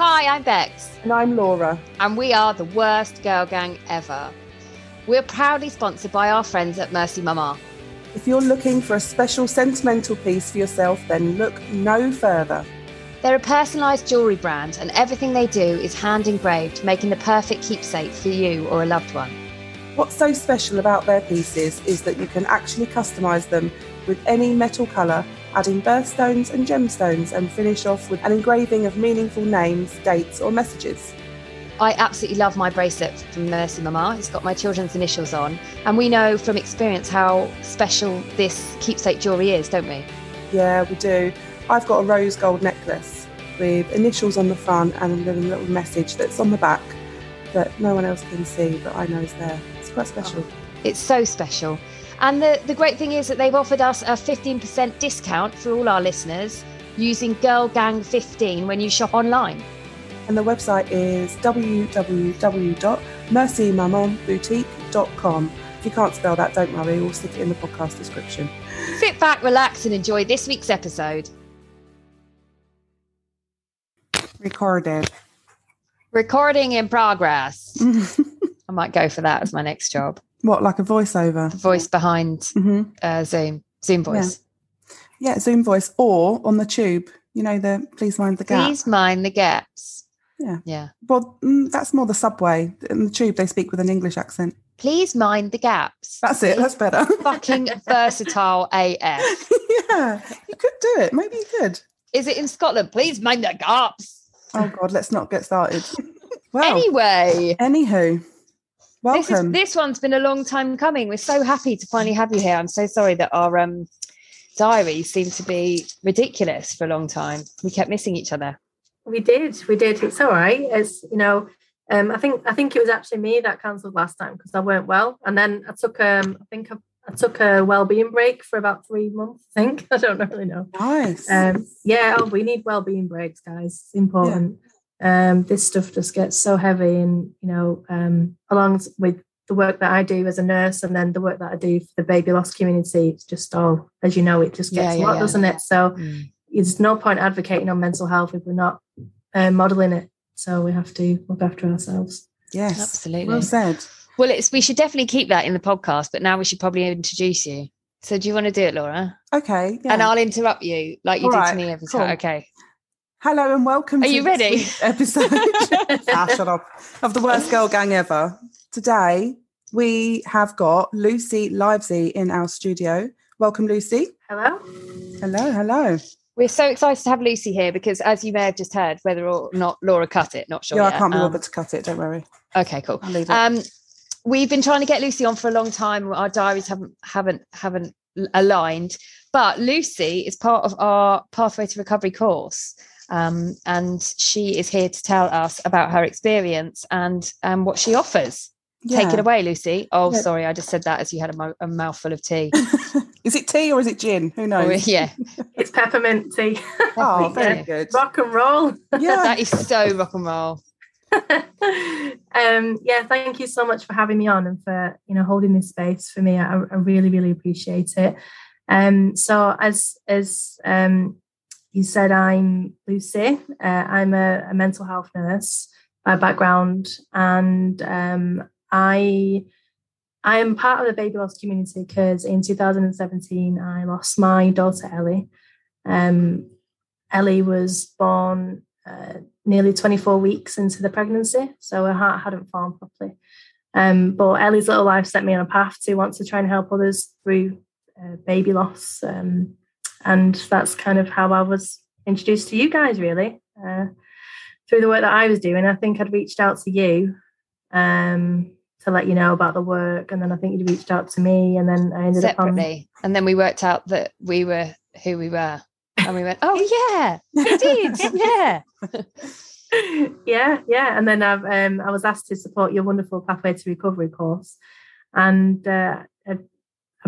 Hi, I'm Bex, And I'm Laura. and we are the worst girl gang ever. We're proudly sponsored by our friends at Merci Maman. If you're looking for a special sentimental piece for yourself, then look no further. They're a personalised jewellery brand, and everything they do is hand engraved, making the perfect keepsake for you or a loved one. What's so special about their pieces is that you can actually customise them with any metal colour, adding birthstones and gemstones, and finish off with an engraving of meaningful names, dates, or messages. I absolutely love my bracelet from Merci Maman. It's got my children's initials on, and we know from experience how special this keepsake jewellery is, don't we? Yeah, we do. I've got a rose gold necklace with initials on the front and a little message that's on the back that no one else can see, but I know is there. It's quite special. Oh, it's so special. And the, the great thing is that they've offered us a 15% discount for all our listeners using Girl Gang 15 when you shop online. And the website is www.mercimamanboutique.com. If you can't spell that, don't worry, we'll stick it in the podcast description. Sit back, relax, and enjoy this week's episode. Recorded. Recording in progress. I might go for that as my next job. What, like a voiceover? The voice behind hmm uh, Zoom, Zoom voice. Yeah, Zoom voice or on the tube. You know, the please mind the gaps. Please mind the gaps. Yeah. Yeah. Well, mm, that's more the subway. In the tube, they speak with an English accent. Please mind the gaps. That's it. That's better. Fucking versatile AF. yeah, you could do it. Maybe you could. Is it in Scotland? Please mind the gaps. Oh God, let's not get started. Well, Anyway. anywho, This, is, this one's been a long time coming. We're so happy to finally have you here. I'm so sorry that our um, diaries seem to be ridiculous for a long time. We kept missing each other. We did, we did. It's all right. It's you know, um, I think I think it was actually me that cancelled last time because I weren't well, and then I took um, I think I, I took a well-being break for about three months. I think I don't really know. nice. Um, yeah, oh, we need well-being breaks, guys. It's important. Um, this stuff just gets so heavy, and you know, um, along with the work that I do as a nurse, and then the work that I do for the baby loss community, it's just all, as you know, it just Yeah, gets a lot, yeah. doesn't it? So there's no point advocating on mental health if we're not uh, modeling it. So we have to look after ourselves. yes. Absolutely. Well said. Well, it's we should definitely keep that in the podcast, but now we should probably introduce you. So, do you want to do it, Laura? Okay. Yeah. And I'll interrupt you like you All did right, to me every cool. time. Okay. Hello and welcome Are to you ready? episode. ah, shut up. Of the worst girl gang ever. Today we have got Lucy Livesey in our studio. Welcome, Lucy. Hello. Hello, hello. We're so excited to have Lucy here because, as you may have just heard, whether or not Laura cut it, not sure. yeah, I can't be Um, bothered to cut it. Don't worry. Okay, cool. I'll leave it. Um, we've been trying to get Lucy on for a long time. Our diaries haven't haven't haven't aligned, but Lucy is part of our Pathway to Recovery course, um, and she is here to tell us about her experience and and what she offers. Take it away, Lucy. Oh, Yeah. sorry, I just said that as you had a, mo- a mouthful of tea. is it tea or is it gin? Who Oh, knows? yeah, It's peppermint tea. Oh, very Yeah. good. Rock and roll. Yeah. that is so rock and roll. um, yeah, thank you so much for having me on and for you know holding this space for me. I, I really, really appreciate it. Um, so as as um, you said, I'm Lucy. Uh, I'm a, a mental health nurse by background, and um, I I am part of the baby loss community because in 2017 I lost my daughter Ellie. Um, Ellie was born uh, nearly 24 weeks into the pregnancy, so her heart hadn't formed properly. Um, but Ellie's little life set me on a path to want to try and help others through uh, baby loss, um, and that's kind of how I was introduced to you guys, really, uh, through the work that I was doing. I think I'd reached out to you um, to let you know about the work, and then I think you'd reached out to me, and then I ended up on separately, and then we worked out that we were who we were, and we went, "Oh yeah, we did, yeah." yeah, yeah. And then I've um, I was asked to support your wonderful Pathway to Recovery course, and uh, I,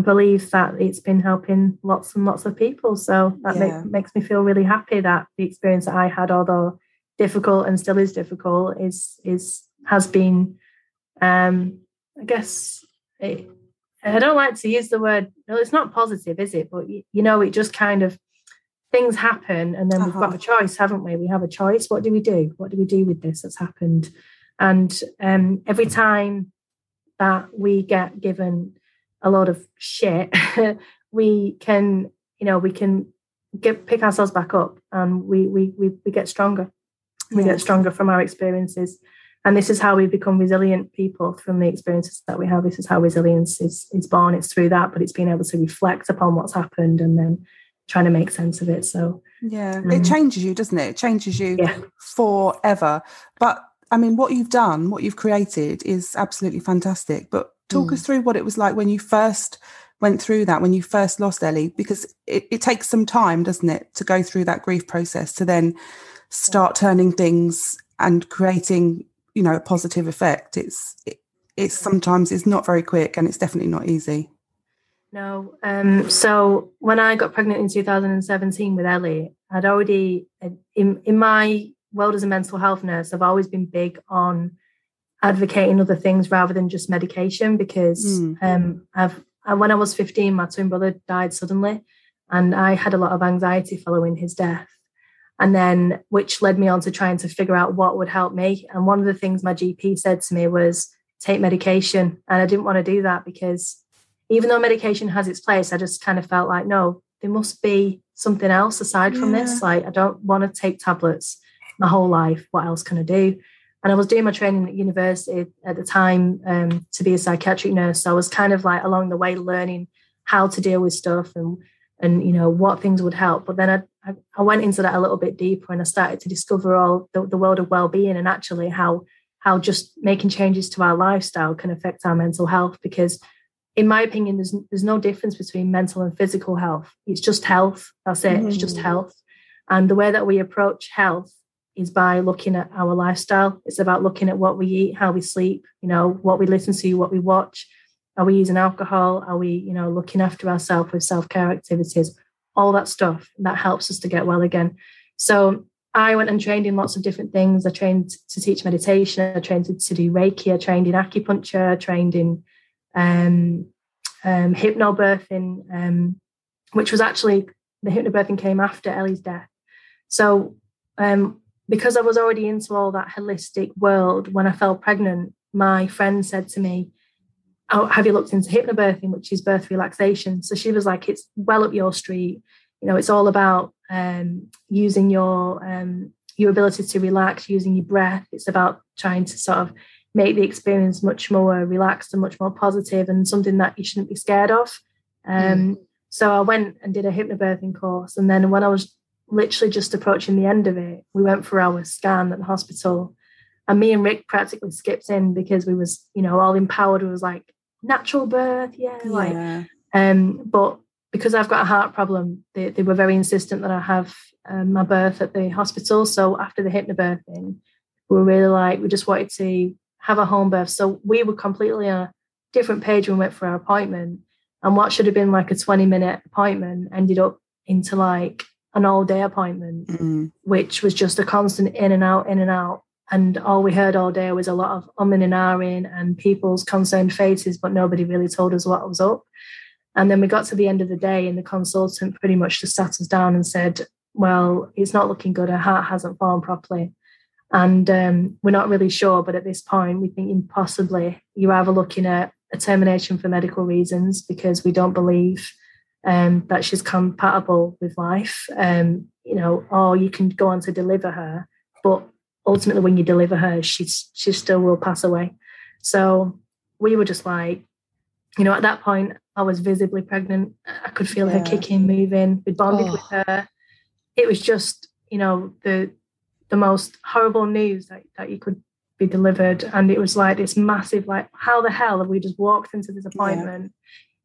I believe that it's been helping lots and lots of people. So that Yeah. make, makes me feel really happy that the experience that I had, although difficult and still is difficult, is is has been, um, I guess. It, I don't like to use the word. No, it's not positive, is it? But you, you know, it just kind of things happen and then uh-huh. we've got uh-huh. a choice haven't we we have a choice what do we do what do we do with this that's happened and um, every time that we get given a lot of shit we can you know we can get pick ourselves back up and we we we, we get stronger we get stronger from our experiences and this is how we become resilient people from the experiences that we have this is how resilience is is born it's through that but it's being able to reflect upon what's happened and then trying to make sense of it. So yeah, um, it changes you, doesn't it? It changes you yeah. forever. But I mean, what you've done, what you've created, is absolutely fantastic. But talk mm. us through what it was like when you first went through that, when you first lost Ellie, because it, it takes some time, doesn't it, to go through that grief process to then start turning things and creating, you know, a positive effect. It's it, it's sometimes it's not very quick and it's definitely not easy. No. Um, so when I got pregnant in 2017 with Ellie, I'd already in in my world as a mental health nurse, I've always been big on advocating other things rather than just medication because mm. um, I've when I was 15, my twin brother died suddenly, and I had a lot of anxiety following his death. And then, which led me on to trying to figure out what would help me. And one of the things my GP said to me was take medication. And I didn't want to do that because even though medication has its place, I just kind of felt like, no, there must be something else aside from yeah. this. Like, I don't want to take tablets my whole life. What else can I do? And I was doing my training at university at the time um, to be a psychiatric nurse. So I was kind of like along the way learning how to deal with stuff and and you know what things would help. But then I I went into that a little bit deeper and I started to discover all the, the world of well-being and actually how how just making changes to our lifestyle can affect our mental health because in my opinion, there's there's no difference between mental and physical health. It's just health. That's it. Mm. It's just mm. health. And the way that we approach health is by looking at our lifestyle. It's about looking at what we eat, how we sleep, you know, what we listen to, what we watch. Are we using alcohol? Are we, you know, looking after ourselves with self-care activities? All that stuff that helps us to get well again. So I went and trained in lots of different things. I trained to teach meditation. I trained to, to do Reiki. I trained in acupuncture. I trained in um, um, hypnobirthing, um, which was actually the hypnobirthing came after Ellie's death. So um, because I was already into all that holistic world, when I fell pregnant, my friend said to me, oh, have you looked into hypnobirthing, which is birth relaxation? So she was like, it's well up your street. You know, it's all about um, using your um, your ability to relax, using your breath. It's about trying to sort of make the experience much more relaxed and much more positive and something that you shouldn't be scared of. Um, mm. So I went and did a hypnobirthing course. And then when I was literally just approaching the end of it, we went for our scan at the hospital. And me and Rick practically skipped in because we was, you know, all empowered. It was like natural birth, yeah. yeah. Like, um, but because I've got a heart problem, they, they were very insistent that I have um, my birth at the hospital. So after the hypnobirthing, we were really like, we just wanted to have a home birth. So we were completely on a different page when we went for our appointment. And what should have been like a 20 minute appointment ended up into like an all day appointment, mm-hmm. which was just a constant in and out, in and out. And all we heard all day was a lot of umming and ahhing and people's concerned faces, but nobody really told us what was up. And then we got to the end of the day, and the consultant pretty much just sat us down and said, Well, it's not looking good. Her heart hasn't formed properly. And um, we're not really sure, but at this point, we think possibly you're either looking at a termination for medical reasons because we don't believe um, that she's compatible with life, um, you know, or you can go on to deliver her, but ultimately, when you deliver her, she's she still will pass away. So we were just like, you know, at that point, I was visibly pregnant. I could feel yeah. her kicking, moving. We bonded oh. with her. It was just, you know, the the most horrible news that, that you could be delivered. And it was like this massive, like, how the hell have we just walked into this appointment.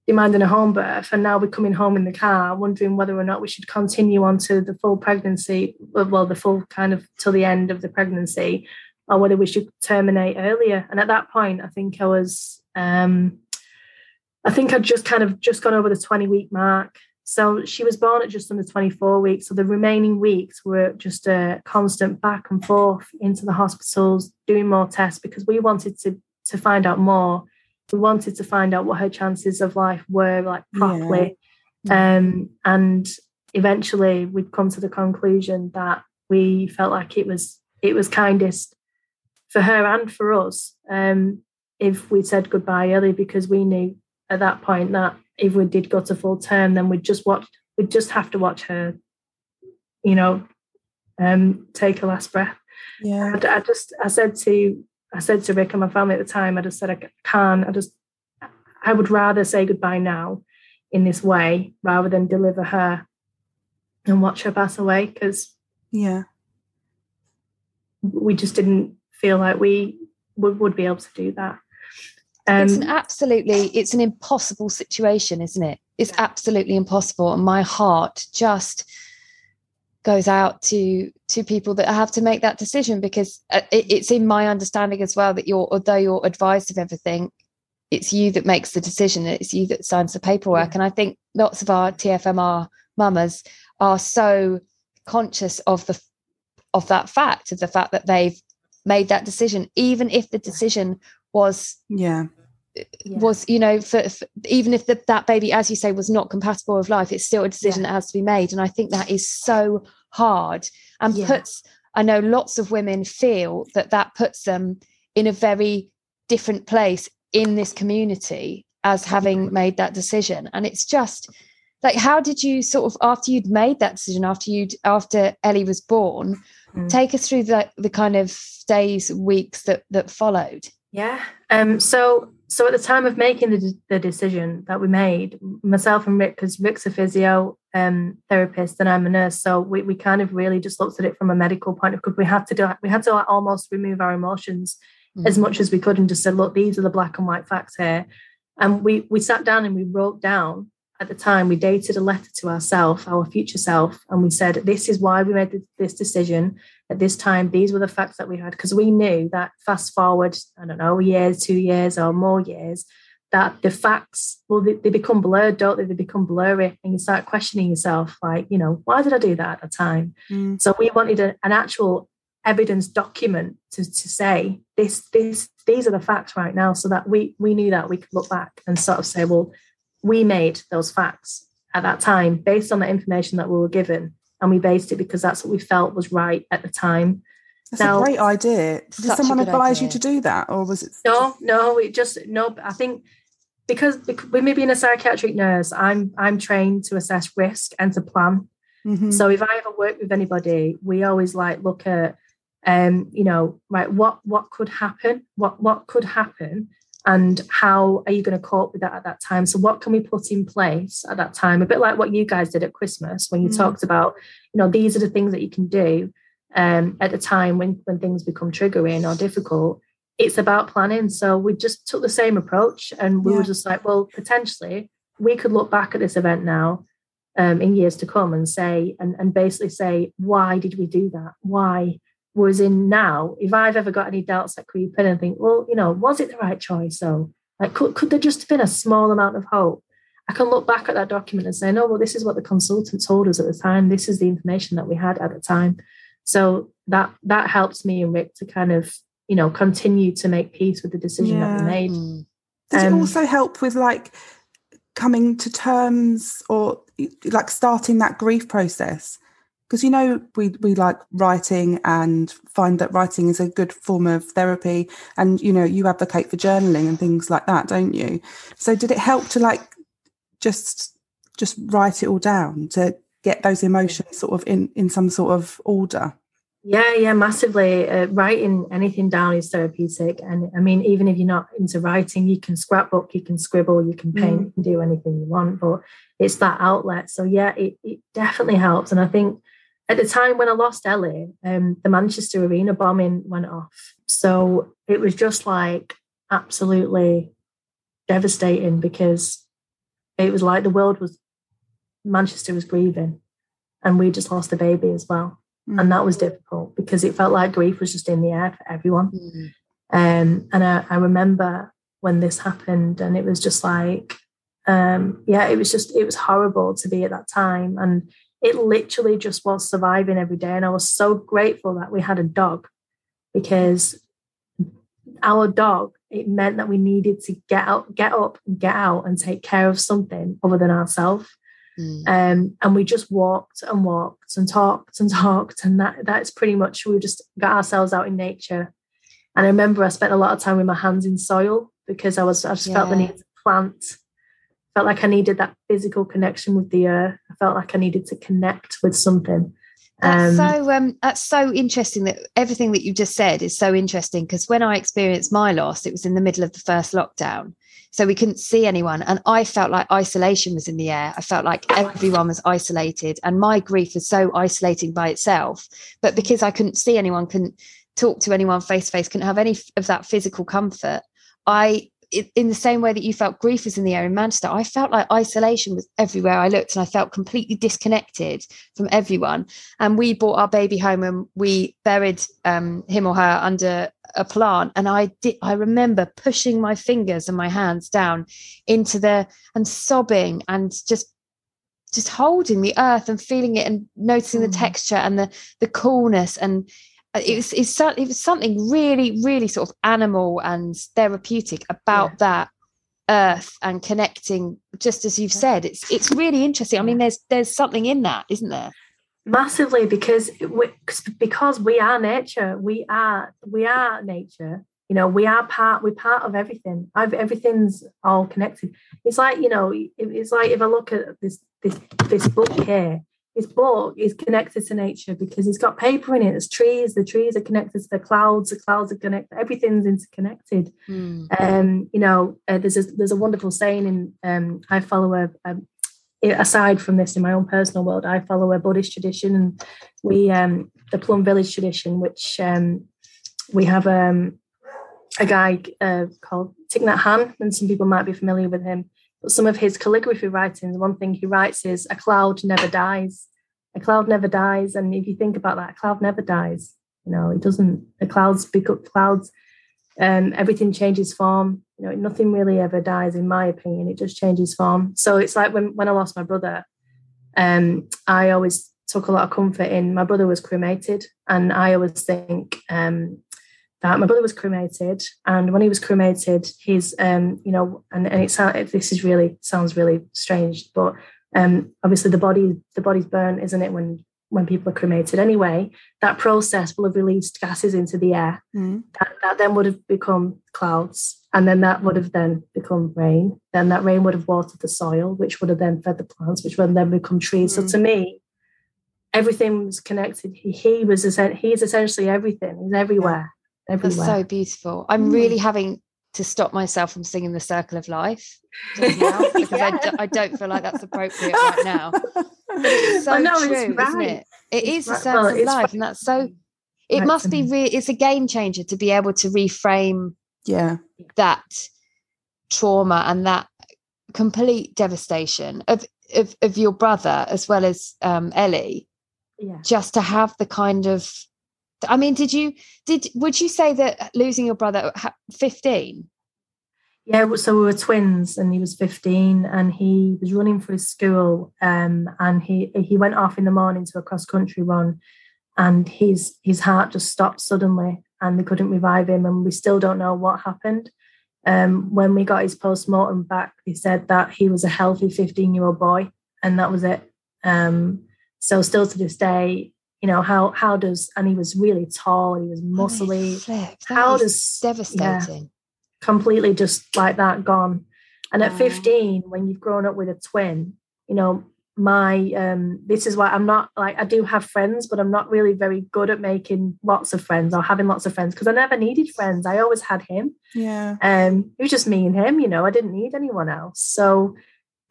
Demanding a home birth? And now we're coming home in the car, wondering whether or not we should continue on to the full pregnancy, well, the full kind of till the end of the pregnancy, or whether we should terminate earlier. And at that point, I think I was, um, I think I'd just kind of just gone over the 20 week mark. So she was born at just under 24 weeks. So the remaining weeks were just a constant back and forth into the hospitals, doing more tests because we wanted to to find out more. We wanted to find out what her chances of life were like properly. Yeah. Um, and eventually we'd come to the conclusion that we felt like it was it was kindest for her and for us um, if we said goodbye early because we knew at that point that if we did go to full term, then we'd just watch we'd just have to watch her, you know, um, take a last breath. Yeah. I just I said to I said to Rick and my family at the time, I just said I can't. I just I would rather say goodbye now in this way rather than deliver her and watch her pass away. Because yeah. we just didn't feel like we would, would be able to do that. Um, it's an absolutely it's an impossible situation isn't it? It's absolutely impossible and my heart just goes out to to people that have to make that decision because uh, it, it's in my understanding as well that you're although you're advised of everything it's you that makes the decision. It's you that signs the paperwork. And i think lots of our tfmr mamas are so conscious of the of that fact of the fact that they've made that decision even if the decision was yeah was you know for, for even if the, that baby as you say was not compatible with life it's still a decision yeah. that has to be made and i think that is so hard and yeah. puts i know lots of women feel that that puts them in a very different place in this community as having made that decision and it's just like how did you sort of after you'd made that decision after you'd after ellie was born mm. take us through the the kind of days weeks that that followed yeah um so so at the time of making the, the decision that we made, myself and Rick, because Rick's a physio um, therapist and I'm a nurse, so we, we kind of really just looked at it from a medical point of view. We had to do we had to like almost remove our emotions mm-hmm. as much as we could and just said, look, these are the black and white facts here. And we we sat down and we wrote down at the time we dated a letter to ourself, our future self, and we said, This is why we made this decision at this time. These were the facts that we had, because we knew that fast forward, I don't know, years, two years, or more years, that the facts, well, they, they become blurred, don't they? They become blurry, and you start questioning yourself, like, you know, why did I do that at the time? Mm. So we wanted a, an actual evidence document to, to say this, this, these are the facts right now, so that we we knew that we could look back and sort of say, well, we made those facts at that time based on the information that we were given and we based it because that's what we felt was right at the time that's now, a great idea did someone advise idea. you to do that or was it no no it just no i think because, because with me being a psychiatric nurse i'm i'm trained to assess risk and to plan mm-hmm. so if i ever work with anybody we always like look at um you know right what what could happen what what could happen and how are you going to cope with that at that time? So what can we put in place at that time? A bit like what you guys did at christmas when you mm. talked about you know these are the things that you can do um, at the time when when things become triggering or difficult. It's about planning. So we just took the same approach and we yeah. were just like well potentially we could look back at this event now um, in years to come and say and, and basically say why did we do that? Why was in now, if I've ever got any doubts that creep in and think, well, you know, was it the right choice? So, like, could, could there just have been a small amount of hope? I can look back at that document and say, no, well, this is what the consultant told us at the time. This is the information that we had at the time. So that that helps me and Rick to kind of, you know, continue to make peace with the decision yeah. that we made. Mm. Does um, it also help with like coming to terms or like starting that grief process? Because you know we we like writing and find that writing is a good form of therapy and you know you advocate for journaling and things like that don't you? So did it help to like just just write it all down to get those emotions sort of in in some sort of order? Yeah yeah massively. Uh, writing anything down is therapeutic and i mean even if you're not into writing you can scrapbook you can scribble you can paint mm. you can do anything you want but it's that outlet. So yeah it, it definitely helps and i think at the time when I lost Ellie, um, the Manchester Arena bombing went off. So it was just like absolutely devastating because it was like the world was, Manchester was grieving and we just lost a baby as well. Mm. And that was difficult because it felt like grief was just in the air for everyone. Mm. Um, and I, I remember when this happened and it was just like, um, yeah, it was just, it was horrible to be at that time. And it literally just was surviving every day. And I was so grateful that we had a dog because our dog, it meant that we needed to get out, get up, get out and take care of something other than ourselves. Mm. Um, and we just walked and walked and talked and talked. And that that's pretty much we just got ourselves out in nature. And I remember I spent a lot of time with my hands in soil because I was I just yeah. felt the need to plant. Felt like I needed that physical connection with the earth. I felt like I needed to connect with something. That's um, so um, that's so interesting that everything that you just said is so interesting because when I experienced my loss, it was in the middle of the first lockdown. So we couldn't see anyone. And I felt like isolation was in the air. I felt like everyone was isolated. And my grief was so isolating by itself. But because I couldn't see anyone, couldn't talk to anyone face to face, couldn't have any of that physical comfort, I in the same way that you felt grief was in the air in Manchester, I felt like isolation was everywhere I looked and I felt completely disconnected from everyone. And we brought our baby home and we buried um, him or her under a plant. And I did, I remember pushing my fingers and my hands down into the and sobbing and just just holding the earth and feeling it and noticing mm. the texture and the the coolness and uh, it was it's, it was something really really sort of animal and therapeutic about yeah. that earth and connecting just as you've said it's it's really interesting. I mean there's there's something in that isn't there? Massively because we, because we are nature we are we are nature you know we are part we're part of everything. I've, everything's all connected. It's like you know it's like if i look at this this this book here his book is connected to nature because he's got paper in it. There's trees. The trees are connected to the clouds. The clouds are connected. Everything's interconnected. Mm. Um, you know, uh, there's a there's a wonderful saying in um, I follow a, a, aside from this in my own personal world, I follow a Buddhist tradition, and we um, the Plum Village tradition, which um, we have um, a guy uh, called Thich Nhat Hanh, and some people might be familiar with him but some of his calligraphy writings, one thing he writes is a cloud never dies. A cloud never dies. And if you think about that, a cloud never dies. You know, it doesn't, the clouds pick up clouds, um, everything changes form. You know, nothing really ever dies, in my opinion. It just changes form. So it's like when, when I lost my brother, um, I always took a lot of comfort in my brother was cremated. And I always think, um, that. My brother was cremated and when he was cremated his um you know and, and it this is really sounds really strange but um obviously the body the body's burnt isn't it when when people are cremated anyway? That process will have released gases into the air. Mm. that, that then would have become clouds and then that would have then become rain. Then that rain would have watered the soil which would have then fed the plants which would then become trees. Mm. so to me everything was connected. He, he was he's essentially everything. He's everywhere everywhere. That's so beautiful. I'm mm. really having to stop myself from singing the circle of life now because yeah. I, do, I don't feel like that's appropriate right now. It's so no, true, it's right. isn't it? It it's is right. the circle well, of life, right. and that's so. It must be re- it's a game changer to be able to reframe yeah that trauma and that complete devastation of of, of your brother as well as um, Ellie. Yeah. Just to have the kind of I mean, did you did would you say that losing your brother fifteen? Yeah, so we were twins, and he was fifteen, and he was running for his school, um, and he he went off in the morning to a cross country run, and his his heart just stopped suddenly, and they couldn't revive him, and we still don't know what happened. Um, when we got his post mortem back, they said that he was a healthy fifteen year old boy, and that was it. Um, so still to this day, you know how how does and he was really tall he was muscly. how does devastating. yeah, completely just like that gone. And at 15 when you've grown up with a twin you know my um this is why i'm not like i do have friends but i'm not really very good at making lots of friends or having lots of friends because i never needed friends. I always had him. Yeah. Um it was just me and him you know i didn't need anyone else. So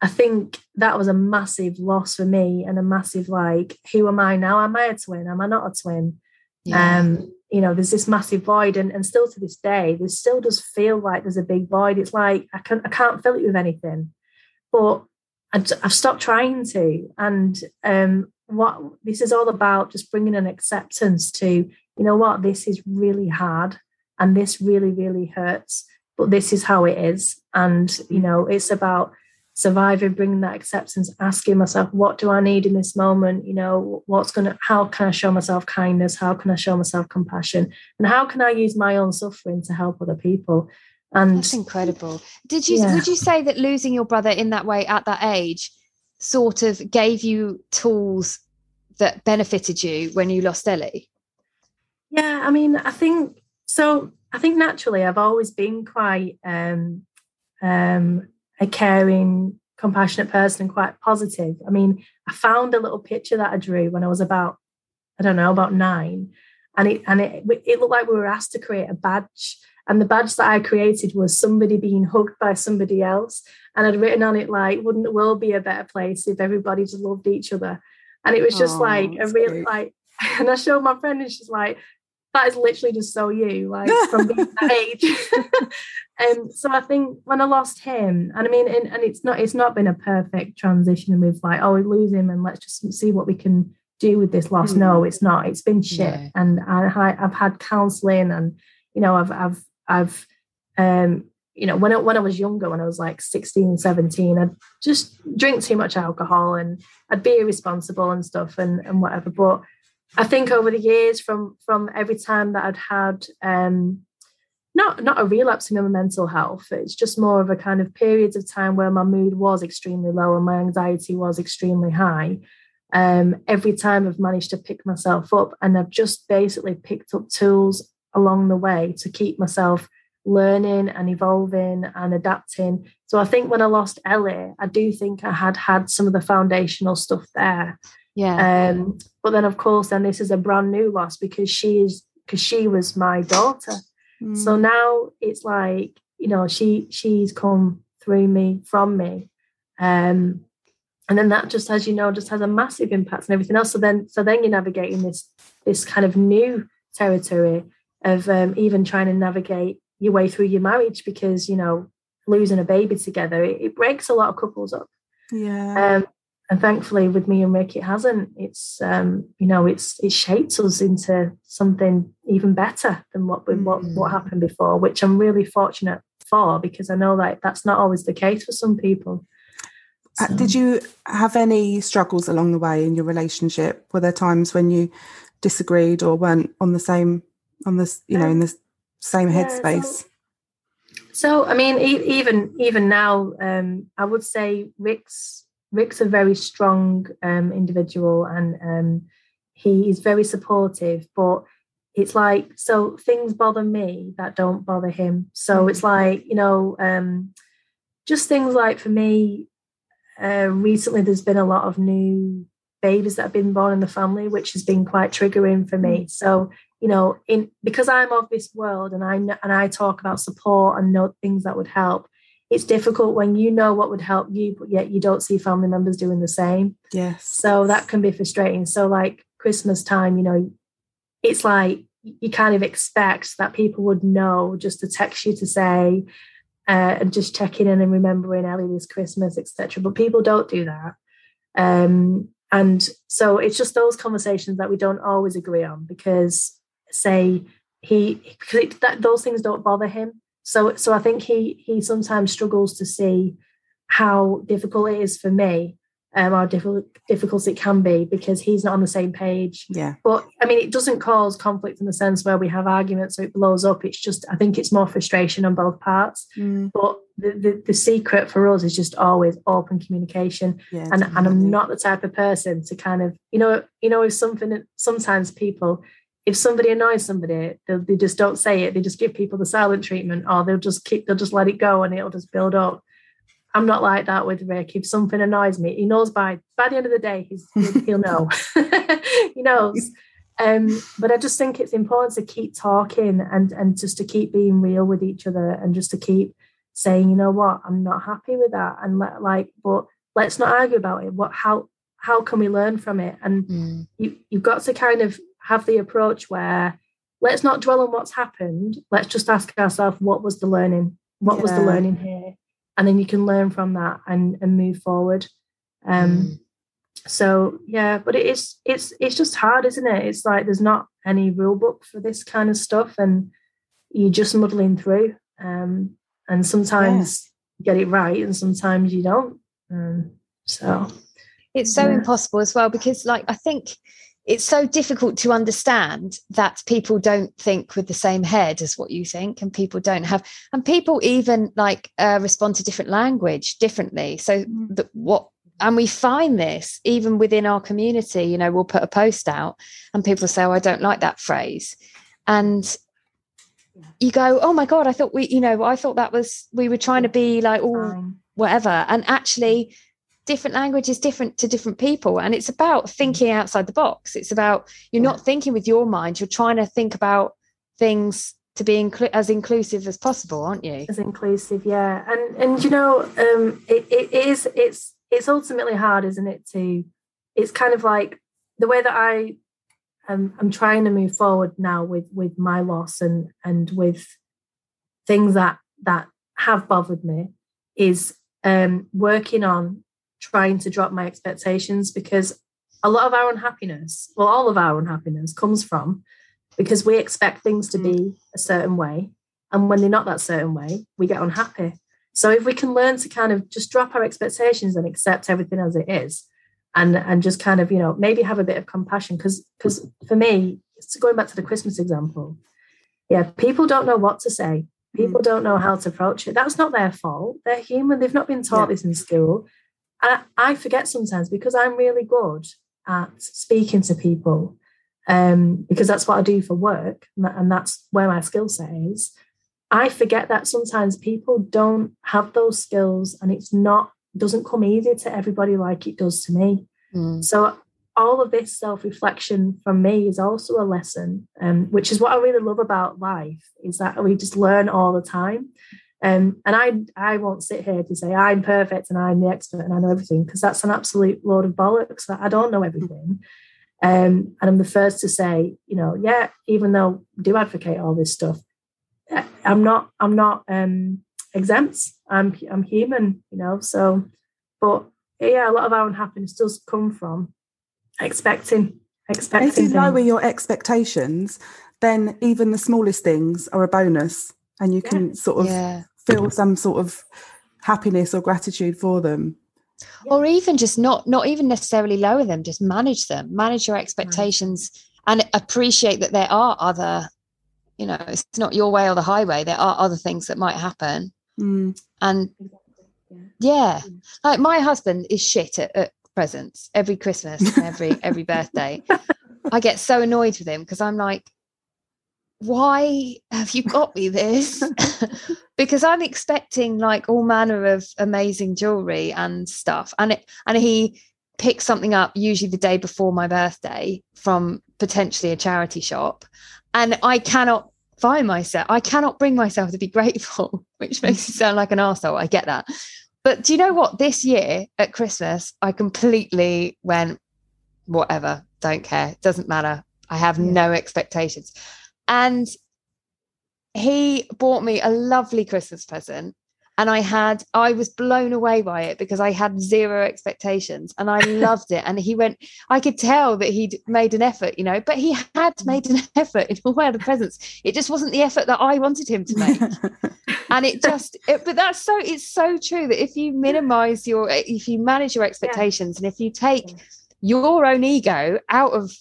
I think that was a massive loss for me and a massive like, who am I now? Am I a twin? Am I not a twin? Yeah. Um, you know, there's this massive void, and, and still to this day, there still does feel like there's a big void. It's like I can't I can't fill it with anything, but I've stopped trying to. And um, what this is all about, just bringing an acceptance to, you know, what this is really hard, and this really really hurts, but this is how it is, and you know, it's about surviving, bringing that acceptance, asking myself, what do I need in this moment? You know, what's going to, how can I show myself kindness? How can I show myself compassion? And how can I use my own suffering to help other people? And that's incredible. Did you, yeah. would you say that losing your brother in that way at that age sort of gave you tools that benefited you when you lost Ellie? Yeah, I mean, I think so. I think naturally, I've always been quite um, um, a caring, compassionate person and quite positive. I mean, I found a little picture that I drew when I was about, I don't know, about nine, and it and it it looked like we were asked to create a badge. And the badge that I created was somebody being hugged by somebody else. And I'd written on it like, wouldn't the world be a better place if everybody just loved each other? And it was just oh, like a real like and I showed my friend and she's like, that is literally just so you, like from that age. And um, so I think when I lost him, and I mean, and, and it's not it's not been a perfect transition with like, oh, we lose him and let's just see what we can do with this loss. Mm. No, it's not. It's been shit. Yeah. And I, I've had counselling and you know, I've I've I've um you know, when I, when I was younger, when I was like 16, 17, I'd just drink too much alcohol and I'd be irresponsible and stuff and, and whatever. But I think over the years, from from every time that I'd had um, not not a relapse in my mental health, it's just more of a kind of periods of time where my mood was extremely low and my anxiety was extremely high. Um, every time I've managed to pick myself up, and I've just basically picked up tools along the way to keep myself learning and evolving and adapting. So I think when I lost Ellie, I do think I had had some of the foundational stuff there. Yeah. Um, but then of course, then this is a brand new loss because she is because she was my daughter. Mm. So now it's like you know she she's come through me from me, um, and then that just as you know just has a massive impact on everything else. So then so then you're navigating this this kind of new territory of um, even trying to navigate your way through your marriage because you know losing a baby together it, it breaks a lot of couples up yeah um, and thankfully with me and rick it hasn't it's um you know it's it shaped us into something even better than what mm. what what happened before which i'm really fortunate for because i know that that's not always the case for some people uh, so. did you have any struggles along the way in your relationship were there times when you disagreed or weren't on the same on this you know in the same headspace so, so, i mean e- even even now um i would say rick's rick's a very strong um individual and um he is very supportive but it's like so things bother me that don't bother him so mm-hmm. it's like you know um just things like for me uh recently there's been a lot of new babies that have been born in the family which has been quite triggering for me mm. so you know in because i'm of this world and i and i talk about support and know things that would help it's difficult when you know what would help you but yet you don't see family members doing the same yes so that can be frustrating so like christmas time you know it's like you kind of expect that people would know just to text you to say uh, and just checking in and remembering Ellie this Christmas, etc. But people don't do that. Um, and so it's just those conversations that we don't always agree on because say he because it, that, those things don't bother him. So so I think he he sometimes struggles to see how difficult it is for me um, how difficult difficult it can be because he's not on the same page. Yeah. But I mean, it doesn't cause conflict in the sense where we have arguments or it blows up. It's just I think it's more frustration on both parts. Mm. But the, the, the secret for us is just always open communication. Yeah, and and I'm not the type of person to kind of you know you know if something sometimes people if somebody annoys somebody, they just don't say it. They just give people the silent treatment, or they'll just keep, they'll just let it go, and it'll just build up. I'm not like that with Rick. If something annoys me, he knows by by the end of the day, he's, he'll know. he knows. Um, but I just think it's important to keep talking and and just to keep being real with each other and just to keep saying, you know what, I'm not happy with that, and let, like, but let's not argue about it. What how how can we learn from it? And mm. you you've got to kind of have the approach where let's not dwell on what's happened. Let's just ask ourselves, what was the learning? What yeah. was the learning here? And then you can learn from that and, and move forward. Um, mm. So yeah, but it is it's it's just hard, isn't it? It's like there's not any rule book for this kind of stuff, and you're just muddling through. Um, and sometimes yeah. you get it right, and sometimes you don't. Um, so it's so yeah. impossible as well because, like, I think it's so difficult to understand that people don't think with the same head as what you think and people don't have and people even like uh, respond to different language differently. So mm. the, what and we find this even within our community you know we'll put a post out and people say oh i don't like that phrase. And you go oh my god i thought we you know i thought that was we were trying to be like all whatever. And actually different language is different to different people and it's about mm. thinking outside the box. It's about you're not thinking with your mind you're trying to think about things to be inclu- as inclusive as possible aren't you? As inclusive yeah. And and you know um it, it is it's it's ultimately hard isn't it to it's kind of like the way that i am i'm trying to move forward now with with my loss and and with things that that have bothered me is um working on trying to drop my expectations because a lot of our unhappiness well all of our unhappiness comes from because we expect things to be mm. a certain way. And when they're not that certain way, we get unhappy. So if we can learn to kind of just drop our expectations and accept everything as it is, and and just kind of, you know, maybe have a bit of compassion. Because because for me, going back to the Christmas example, yeah, people don't know what to say. People mm. don't know how to approach it. That's not their fault. They're human. They've not been taught yeah. this in school. I, I forget sometimes because I'm really good at speaking to people um, because that's what I do for work, and that's where my skill set is. I forget that sometimes people don't have those skills, and it's not doesn't come easy to everybody like it does to me. Mm. So all of this self-reflection from me is also a lesson, um, which is what I really love about life, is that we just learn all the time. Um, and I I won't sit here to say I'm perfect and I'm the expert and I know everything, because that's an absolute load of bollocks. I don't know everything. Um, and I'm the first to say, you know, yeah, even though I do advocate all this stuff, I'm not, I'm not um, exempt. I'm, I'm human, you know. So, but yeah, a lot of our unhappiness does come from expecting, expecting. If you lower your expectations, then even the smallest things are a bonus, and you can yeah. sort of yeah. Feel some sort of happiness or gratitude for them or even just not not even necessarily lower them just manage them manage your expectations right. and appreciate that there are other you know it's not your way or the highway there are other things that might happen mm. and yeah. yeah. Like my husband is shit at, at presents every christmas and every every birthday i get so annoyed with him because i'm like why have you got me this? because I'm expecting like all manner of amazing jewelry and stuff. And it and he picks something up usually the day before my birthday from potentially a charity shop. And I cannot find myself, I cannot bring myself to be grateful, which makes it sound like an asshole. I get that. But do you know what? This year at Christmas, I completely went, whatever, don't care, doesn't matter. I have yeah. no expectations. And he bought me a lovely Christmas present. And I had, I was blown away by it because I had zero expectations and I loved it. And he went, I could tell that he'd made an effort, you know, but he had mm. made an effort in all the presents. It just wasn't the effort that I wanted him to make. and it just, it, but that's so, it's so true that if you minimize your, if you manage your expectations yeah. and if you take mm. your own ego out of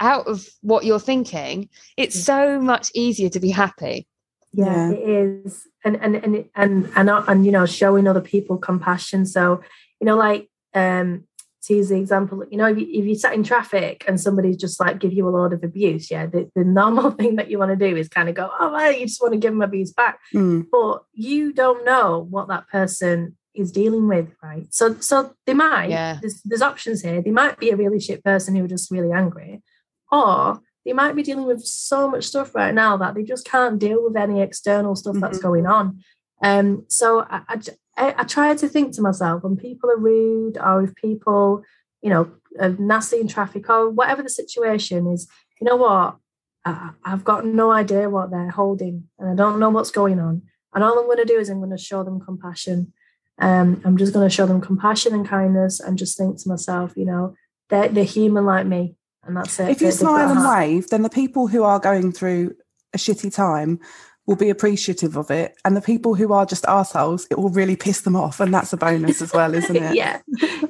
out of what you're thinking, it's so much easier to be happy. Yeah, yeah. it is. And and and and and and you know, showing other people compassion. So, you know, like um to use the example, you know, if you, if you sat in traffic and somebody's just like give you a lot of abuse, yeah, the, the normal thing that you want to do is kind of go, oh, well, you just want to give them abuse back. Mm. But you don't know what that person is dealing with, right? So, so they might, yeah. there's, there's options here. They might be a really shit person who are just really angry, or they might be dealing with so much stuff right now that they just can't deal with any external stuff mm-hmm. that's going on. Um, so I, I, I, try to think to myself when people are rude or if people, you know, are nasty in traffic or whatever the situation is, you know what? I, I've got no idea what they're holding and I don't know what's going on. And all I'm going to do is I'm going to show them compassion. Um, I'm just going to show them compassion and kindness and just think to myself, you know, they're, they're human like me and that's it. If you smile and wave, then the people who are going through a shitty time will be appreciative of it. And the people who are just assholes, it will really piss them off. And that's a bonus as well, isn't it? yeah.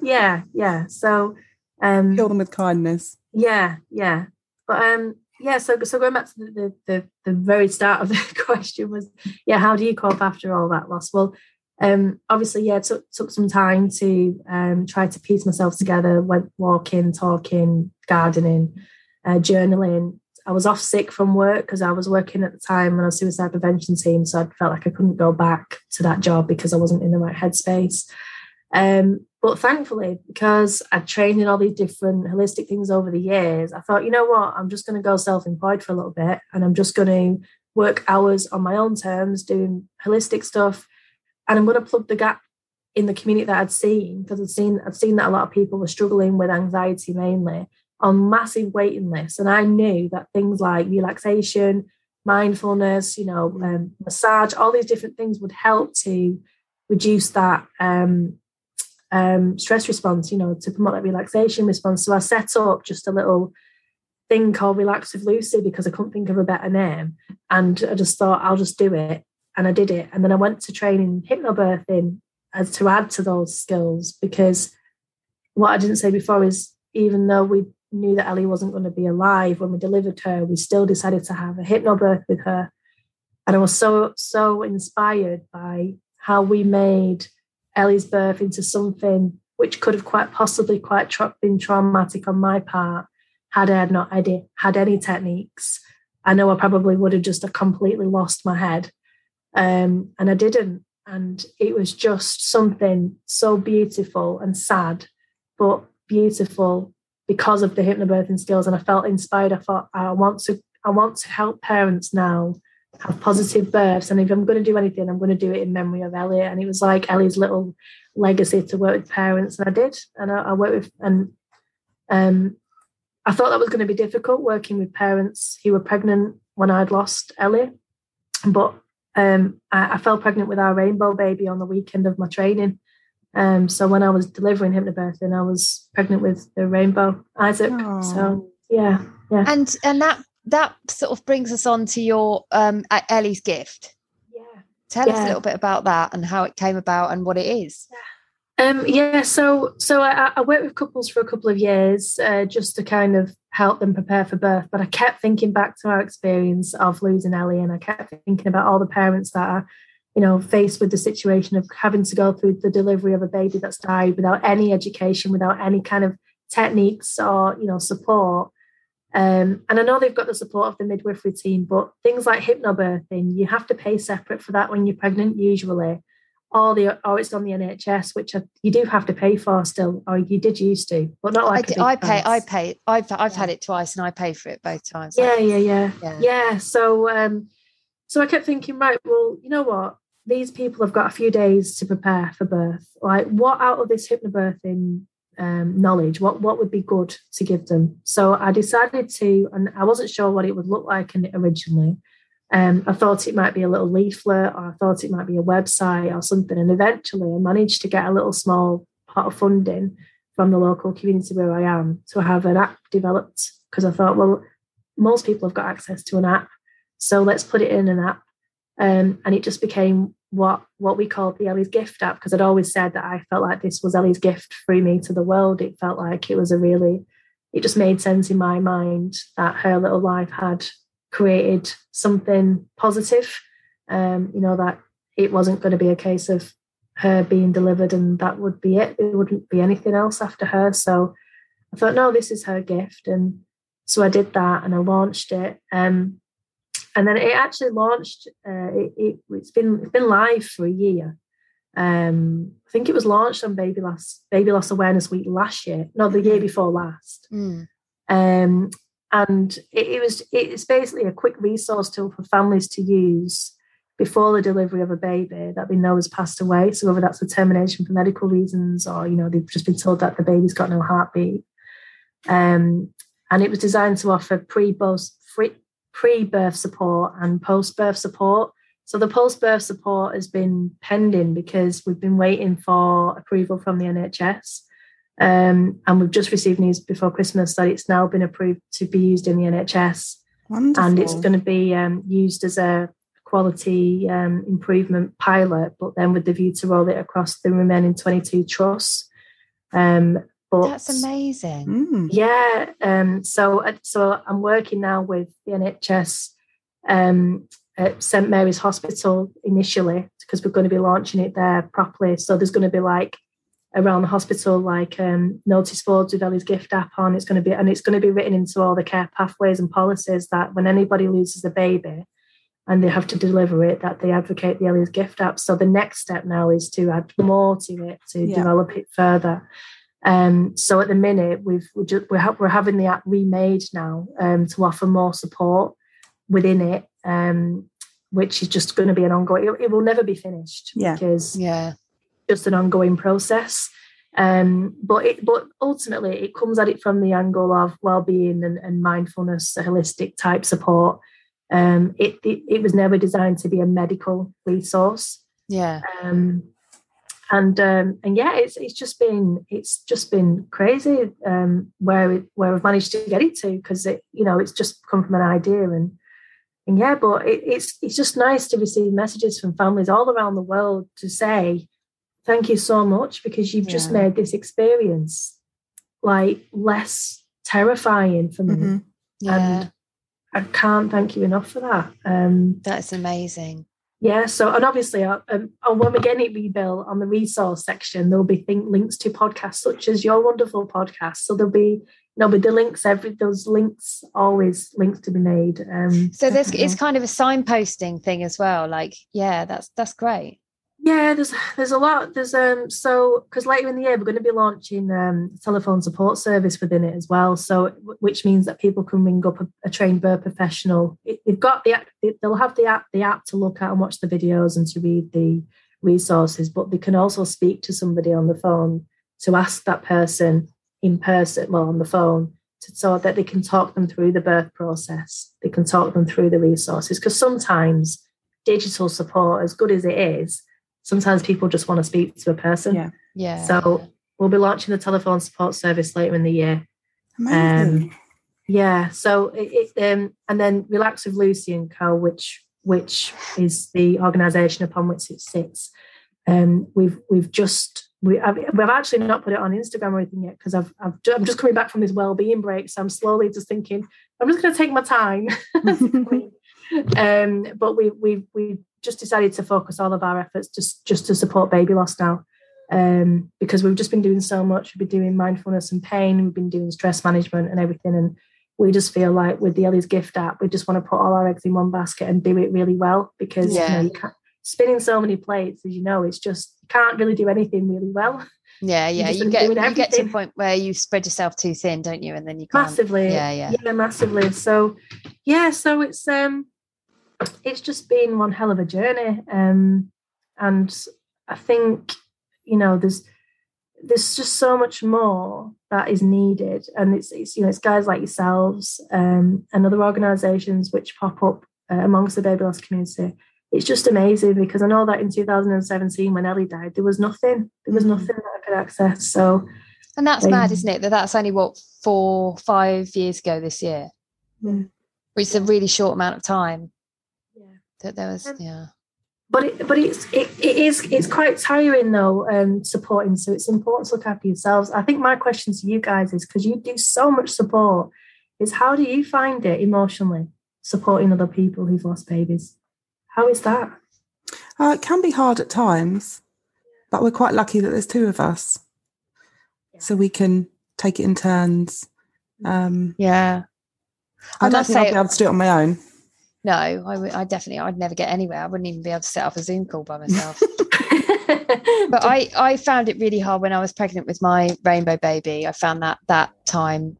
Yeah. Yeah. So um kill them with kindness. Yeah, yeah. But um yeah, so so going back to the, the the, very start of the question was, yeah, how do you cope after all that loss? Well, um, obviously, yeah, it took, took some time to um, try to piece myself together, went walking, talking, gardening, uh, journaling. I was off sick from work because I was working at the time on a suicide prevention team. So I felt like I couldn't go back to that job because I wasn't in the right headspace. Um, but thankfully, because I'd trained in all these different holistic things over the years, I thought, you know what, I'm just going to go self employed for a little bit and I'm just going to work hours on my own terms doing holistic stuff and I'm going to plug the gap in the community that I'd seen because I'd seen I'd seen that a lot of people were struggling with anxiety mainly on massive waiting lists, and I knew that things like relaxation, mindfulness, you know, um, massage, all these different things would help to reduce that um, um, stress response. You know, to promote that relaxation response. So I set up just a little thing called Relax with Lucy because I couldn't think of a better name, and I just thought I'll just do it and I did it. And then I went to train in hypnobirthing as to add to those skills because what I didn't say before is even though we knew that Ellie wasn't going to be alive when we delivered her, we still decided to have a hypnobirth with her. And I was so, so inspired by how we made Ellie's birth into something which could have quite possibly quite tra- been traumatic on my part had I not had, had any techniques. I know I probably would have just completely lost my head um, and I didn't. And it was just something so beautiful and sad, but beautiful because of the hypnobirthing skills. And I felt inspired. I thought, I want to, I want to help parents now have positive births. And if I'm going to do anything, I'm going to do it in memory of Elliot. And it was like Ellie's little legacy to work with parents. And I did. And I, I worked with, and um, I thought that was going to be difficult working with parents who were pregnant when I'd lost Ellie. But um, I, I, fell pregnant with our rainbow baby on the weekend of my training. Um, so when I was delivering hypnobirthing, I was pregnant with the rainbow Isaac. Aww. So yeah, yeah. And and that that sort of brings us on to your um, Ellie's gift. Yeah. Tell yeah. us a little bit about that and how it came about and what it is. Yeah. Um, yeah, so so I, I, worked with couples for a couple of years uh, just to kind of help them prepare for birth. But I kept thinking back to our experience of losing Ellie, and I kept thinking about all the parents that are, you know, faced with the situation of having to go through the delivery of a baby that's died without any education, without any kind of techniques or you know support. Um, and I know they've got the support of the midwifery team, but things like hypnobirthing, you have to pay separate for that when you're pregnant usually or the or it's on the NHS, which you do have to pay for still, or you did used to, but not like I, I pay. I pay. I've I've yeah. had it twice, and I pay for it both times. Yeah, yeah, yeah, yeah, yeah. So um, so I kept thinking, right, well, you know what? These people have got a few days to prepare for birth. Like, what out of this hypnobirthing um, knowledge, what what would be good to give them? So I decided to, and I wasn't sure what it would look like in it originally. Um, I thought it might be a little leaflet or I thought it might be a website or something. And eventually I managed to get a little small pot of funding from the local community where I am to have an app developed because I thought, well, most people have got access to an app. So let's put it in an app. Um, and it just became what what we called the Ellie's Gift app because I'd always said that I felt like this was Ellie's gift through me to the world. It felt like it was a really, it just made sense in my mind that her little life had created something positive. Um, you know, that it wasn't going to be a case of her being delivered and that would be it. It wouldn't be anything else after her. So I thought, no, this is her gift. And so I did that and I launched it. Um, and then it actually launched, uh, it, it, has been, it's been live for a year. Um, I think it was launched on Baby Loss Baby Loss Awareness Week last year, not the year mm-hmm. before last. Mm. Um, and it, it was it's basically a quick resource tool for families to use before the delivery of a baby that they know has passed away. So whether that's a termination for medical reasons or you know they've just been told that the baby's got no heartbeat. Um, and it was designed to offer pre-birth pre-birth support and post-birth support. So the post-birth support has been pending because we've been waiting for approval from the NHS. Um, and we've just received news before Christmas that it's now been approved to be used in the NHS. Wonderful. And it's going to be um, used as a quality um, improvement pilot, but then with the view to roll it across the remaining 22 trusts. Um, but That's amazing. Mm. Yeah. Um, so, uh, so I'm working now with the NHS um, at St Mary's Hospital initially because we're going to be launching it there properly. So there's going to be like around the hospital, like um, notice boards with Ellie's gift app on. It's going to be and it's going to be written into all the care pathways and policies that when anybody loses a baby and they have to deliver it, that they advocate the Ellie's gift app. So the next step now is to add more to it to yeah. develop it further. Um, so at the minute, we've we're, just, we're, ha- we're having the app remade now um, to offer more support within it, um, which is just going to be an ongoing. It, it, will never be finished yeah. because yeah, just an ongoing process. Um, but it, but ultimately, it comes at it from the angle of well-being and, and mindfulness, a holistic type support. Um, it, it, it was never designed to be a medical resource. Yeah. Um, and um, and yeah, it's it's just been it's just been crazy um, where it, where I've managed to get it to because it you know it's just come from an idea and and yeah, but it, it's it's just nice to receive messages from families all around the world to say thank you so much because you've yeah. just made this experience like less terrifying for me. Mm-hmm. Yeah. And I can't thank you enough for that. Um, That's amazing. Yeah. So, and obviously, uh, um, when we get it rebuilt on the resource section, there'll be thing, links to podcasts such as your wonderful podcast. So there'll be, know, with the links, every those links always links to be made. Um, so this is kind of a signposting thing as well. Like, yeah, that's that's great. Yeah, there's there's a lot. There's um so because later in the year we're going to be launching um telephone support service within it as well. So which means that people can ring up a, a trained birth professional. It, they've got the they'll have the app the app to look at and watch the videos and to read the resources, but they can also speak to somebody on the phone to ask that person in person, well on the phone, to, so that they can talk them through the birth process. They can talk them through the resources because sometimes digital support, as good as it is sometimes people just want to speak to a person. Yeah. Yeah. So we'll be launching the telephone support service later in the year. Amazing. Um, yeah. So it, it um, and then Relax with Lucy and Co, which which is the organisation upon which it sits. Um, we've we've just we I've, we've actually not put it on Instagram or anything yet because I've, I've I'm just coming back from this well-being break, so I'm slowly just thinking I'm just going to take my time. um, but we we we just decided to focus all of our efforts just just to support baby loss now. Um, because we've just been doing so much. We've been doing mindfulness and pain. We've been doing stress management and everything. And we just feel like with the Ellie's gift app we just want to put all our eggs in one basket and do it really well. Because yeah. you know you can't spinning so many plates as you know it's just you can't really do anything really well. Yeah yeah you get you get to a point where you spread yourself too thin don't you? And then you can't. Massively. Yeah yeah. Yeah massively. So yeah so it's um it's just been one hell of a journey. Um, and I think, you know, there's there's just so much more that is needed. And it's, it's you know, it's guys like yourselves um, and other organizations which pop up uh, amongst the baby loss community. It's just amazing because I know that in 2017 when Ellie died, there was nothing. There was mm. nothing that I could access. So and that's um, mad, isn't it? That that's only what four, five years ago this year. Yeah. Which is a really short amount of time that there was um, yeah. but it, but it's it, it is it's quite tiring though um supporting so it's important to look after yourselves. I think my question to you guys is because you do so much support is how do you find it emotionally supporting other people who've lost babies? How is that? Uh, it can be hard at times but we're quite lucky that there's two of us. Yeah. so we can take it in turns. Um yeah. I, I don't think say, i'll be able to do it on my own no, I, I definitely, I'd never get anywhere. I wouldn't even be able to set up a Zoom call by myself. but I, I found it really hard when I was pregnant with my rainbow baby. I found that that time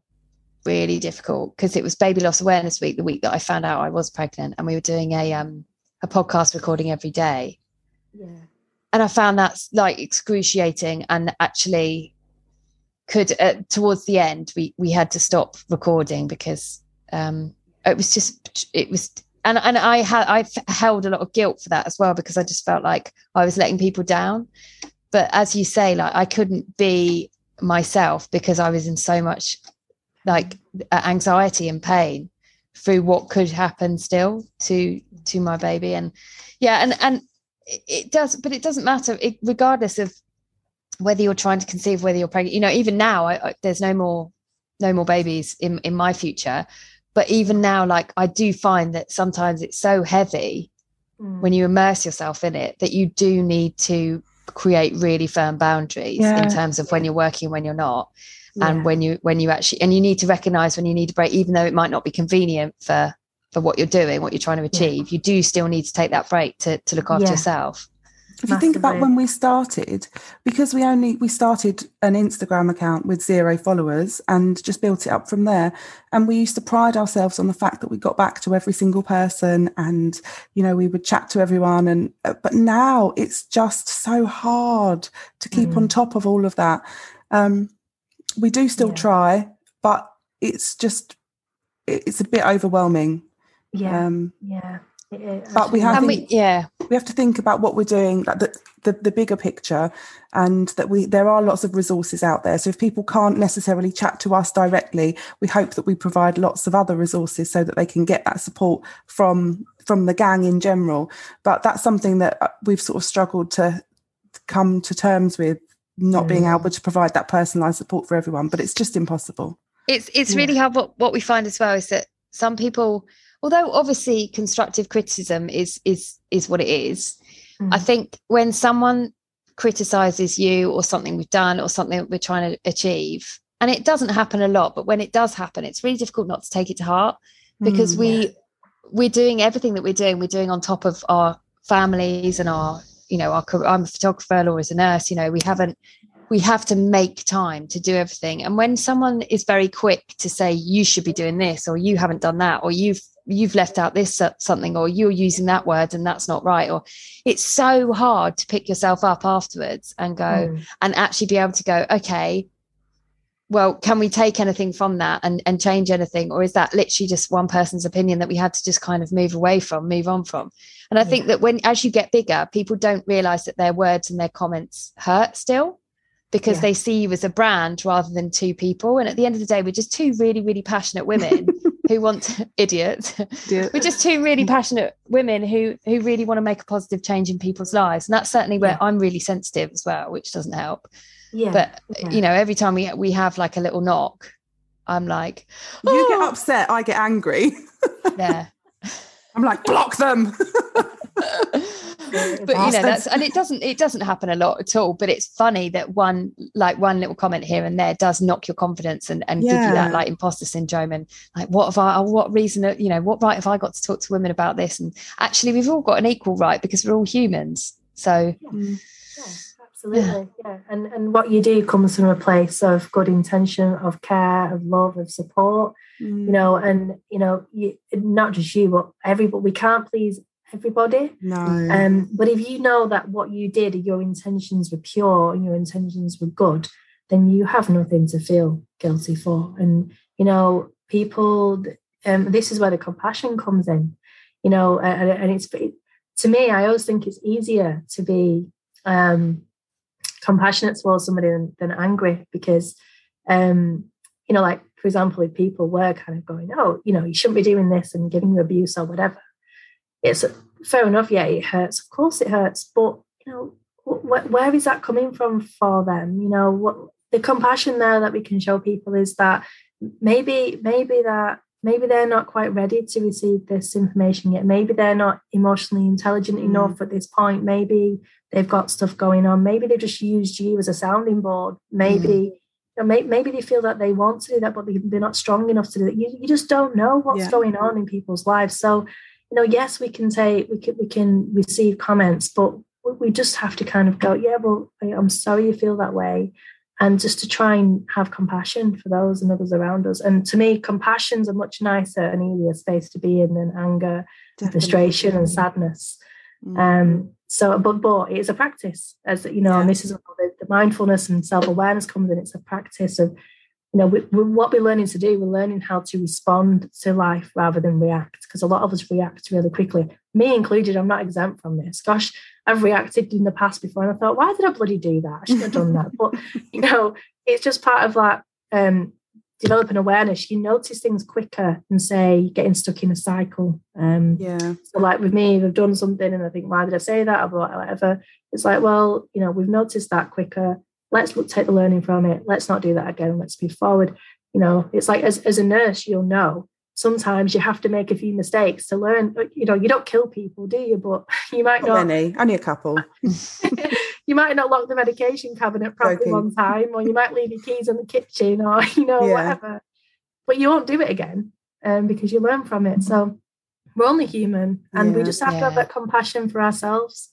really difficult because it was Baby Loss Awareness Week, the week that I found out I was pregnant, and we were doing a um a podcast recording every day. Yeah. And I found that like excruciating, and actually could uh, towards the end we we had to stop recording because um it was just it was and and I had I've held a lot of guilt for that as well because I just felt like I was letting people down. But as you say, like I couldn't be myself because I was in so much like anxiety and pain through what could happen still to to my baby and yeah and and it does but it doesn't matter it, regardless of whether you're trying to conceive whether you're pregnant you know even now I, I, there's no more no more babies in in my future but even now like i do find that sometimes it's so heavy mm. when you immerse yourself in it that you do need to create really firm boundaries yeah. in terms of when you're working when you're not yeah. and when you when you actually and you need to recognize when you need a break even though it might not be convenient for for what you're doing what you're trying to achieve yeah. you do still need to take that break to to look after yourself if you think about when we started, because we only we started an Instagram account with zero followers and just built it up from there. And we used to pride ourselves on the fact that we got back to every single person and you know we would chat to everyone and uh, but now it's just so hard to keep mm. on top of all of that. Um, we do still yeah. try, but it's just it's a bit overwhelming. Yeah. Um, yeah but we have we, yeah. we have to think about what we're doing like the, the, the bigger picture and that we there are lots of resources out there. So if people can't necessarily chat to us directly we hope that we provide lots of other resources so that they can get that support from from the gang in general. But that's something that uh, we've sort of struggled to come to terms with not mm. being able to provide that personalized support for everyone but it's just impossible. It's it's really hard what, what we find as well is that some people although obviously constructive criticism is is is what it is mm. i think when someone criticizes you or something we've done or something we're trying to achieve and it doesn't happen a lot but when it does happen it's really difficult not to take it to heart because mm, we yeah. we're doing everything that we're doing we're doing on top of our families and our you know our i'm a photographer or as a nurse you know we haven't we have to make time to do everything and when someone is very quick to say you should be doing this or you haven't done that or you've you've left out this something or you're using that word and that's not right or it's so hard to pick yourself up afterwards and go mm. and actually be able to go okay well can we take anything from that and, and change anything or is that literally just one person's opinion that we had to just kind of move away from move on from and i yeah. think that when as you get bigger people don't realize that their words and their comments hurt still because yeah. they see you as a brand rather than two people and at the end of the day we're just two really really passionate women who want to, idiot. We're just two really mm. passionate women who who really want to make a positive change in people's lives, and that's certainly where yeah. I'm really sensitive as well, which doesn't help. Yeah. But yeah. you know, every time we we have like a little knock, I'm like, oh. you get oh. upset, I get angry. yeah. I'm like, block them. but you know that's and it doesn't it doesn't happen a lot at all but it's funny that one like one little comment here and there does knock your confidence and, and yeah. give you that like imposter syndrome and like what have i what reason you know what right have i got to talk to women about this and actually we've all got an equal right because we're all humans so yeah. Yeah, absolutely yeah. yeah and and what you do comes from a place of good intention of care of love of support mm. you know and you know you, not just you but everybody we can't please everybody. No. Um, but if you know that what you did, your intentions were pure and your intentions were good, then you have nothing to feel guilty for. And you know, people. Um, this is where the compassion comes in. You know, and, and it's to me. I always think it's easier to be um, compassionate towards somebody than, than angry because, um, you know, like for example, if people were kind of going, "Oh, you know, you shouldn't be doing this," and giving you abuse or whatever it's fair enough. Yeah, it hurts. Of course, it hurts. But you know, wh- where is that coming from for them? You know, what the compassion there that we can show people is that maybe, maybe that maybe they're not quite ready to receive this information yet. Maybe they're not emotionally intelligent mm. enough at this point. Maybe they've got stuff going on. Maybe they've just used you as a sounding board. Maybe. Mm. You know, maybe they feel that they want to do that, but they're not strong enough to do it. You, you just don't know what's yeah. going on in people's lives. So you know, yes, we can say we can we can receive comments, but we just have to kind of go, yeah, well, I'm sorry you feel that way, and just to try and have compassion for those and others around us. And to me, compassion's a much nicer and easier space to be in than anger, Definitely. frustration, and sadness. Mm-hmm. Um, so, but but it is a practice, as you know, yeah. and this is where the, the mindfulness and self awareness comes in. It's a practice of you know, we, we, what we're learning to do, we're learning how to respond to life rather than react, because a lot of us react really quickly. Me included, I'm not exempt from this. Gosh, I've reacted in the past before, and I thought, why did I bloody do that? I shouldn't have done that. But you know, it's just part of that um, developing awareness. You notice things quicker than say getting stuck in a cycle. Um, yeah. So, like with me, I've done something, and I think, why did I say that, or whatever. It's like, well, you know, we've noticed that quicker let's look, take the learning from it. Let's not do that again. Let's move forward. You know, it's like as, as a nurse, you'll know sometimes you have to make a few mistakes to learn. You know, you don't kill people, do you? But you might not. not many, only a couple. you might not lock the medication cabinet properly Joking. one time, or you might leave your keys in the kitchen, or you know, yeah. whatever. But you won't do it again um, because you learn from it. So we're only human, and yeah, we just have yeah. to have that compassion for ourselves.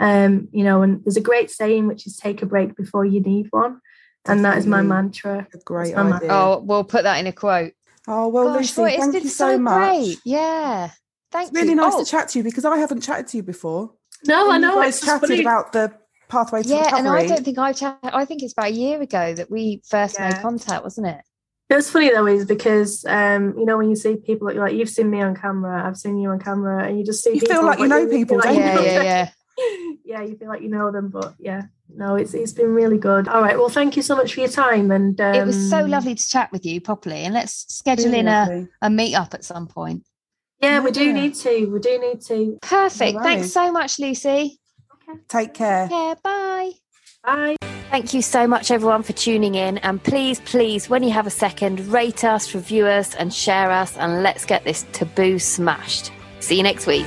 Um, you know, and there's a great saying which is "take a break before you need one." and that is my mantra. A great idea. Mantra. Oh, we'll put that in a quote. Oh well, Gosh, Lucy, thank you so, so much. Yeah, thank it's really nice oh. to chat to you because I haven't chatted to you before. No, and I know. It's chatted funny. about the pathway to yeah, recovery. and I don't think I've chatted. I think it's about a year ago that we first yeah. made contact, wasn't it? It's funny though, is because um, you know when you see people like, like you've seen me on camera, I've seen you on camera, and you just see you feel like you know people, like, yeah, yeah, yeah. yeah, you feel like you know them, but yeah, no, it's it's been really good. All right, well, thank you so much for your time, and um, it was so um, lovely to chat with you properly. And let's schedule in a, a meet up at some point. Yeah, yeah, we do need to. We do need to. Perfect. Right. Thanks so much, Lucy. Okay. Take care. Take care. Bye. Bye. Thank you so much, everyone, for tuning in. And please, please, when you have a second, rate us, review us, and share us. And let's get this taboo smashed. See you next week.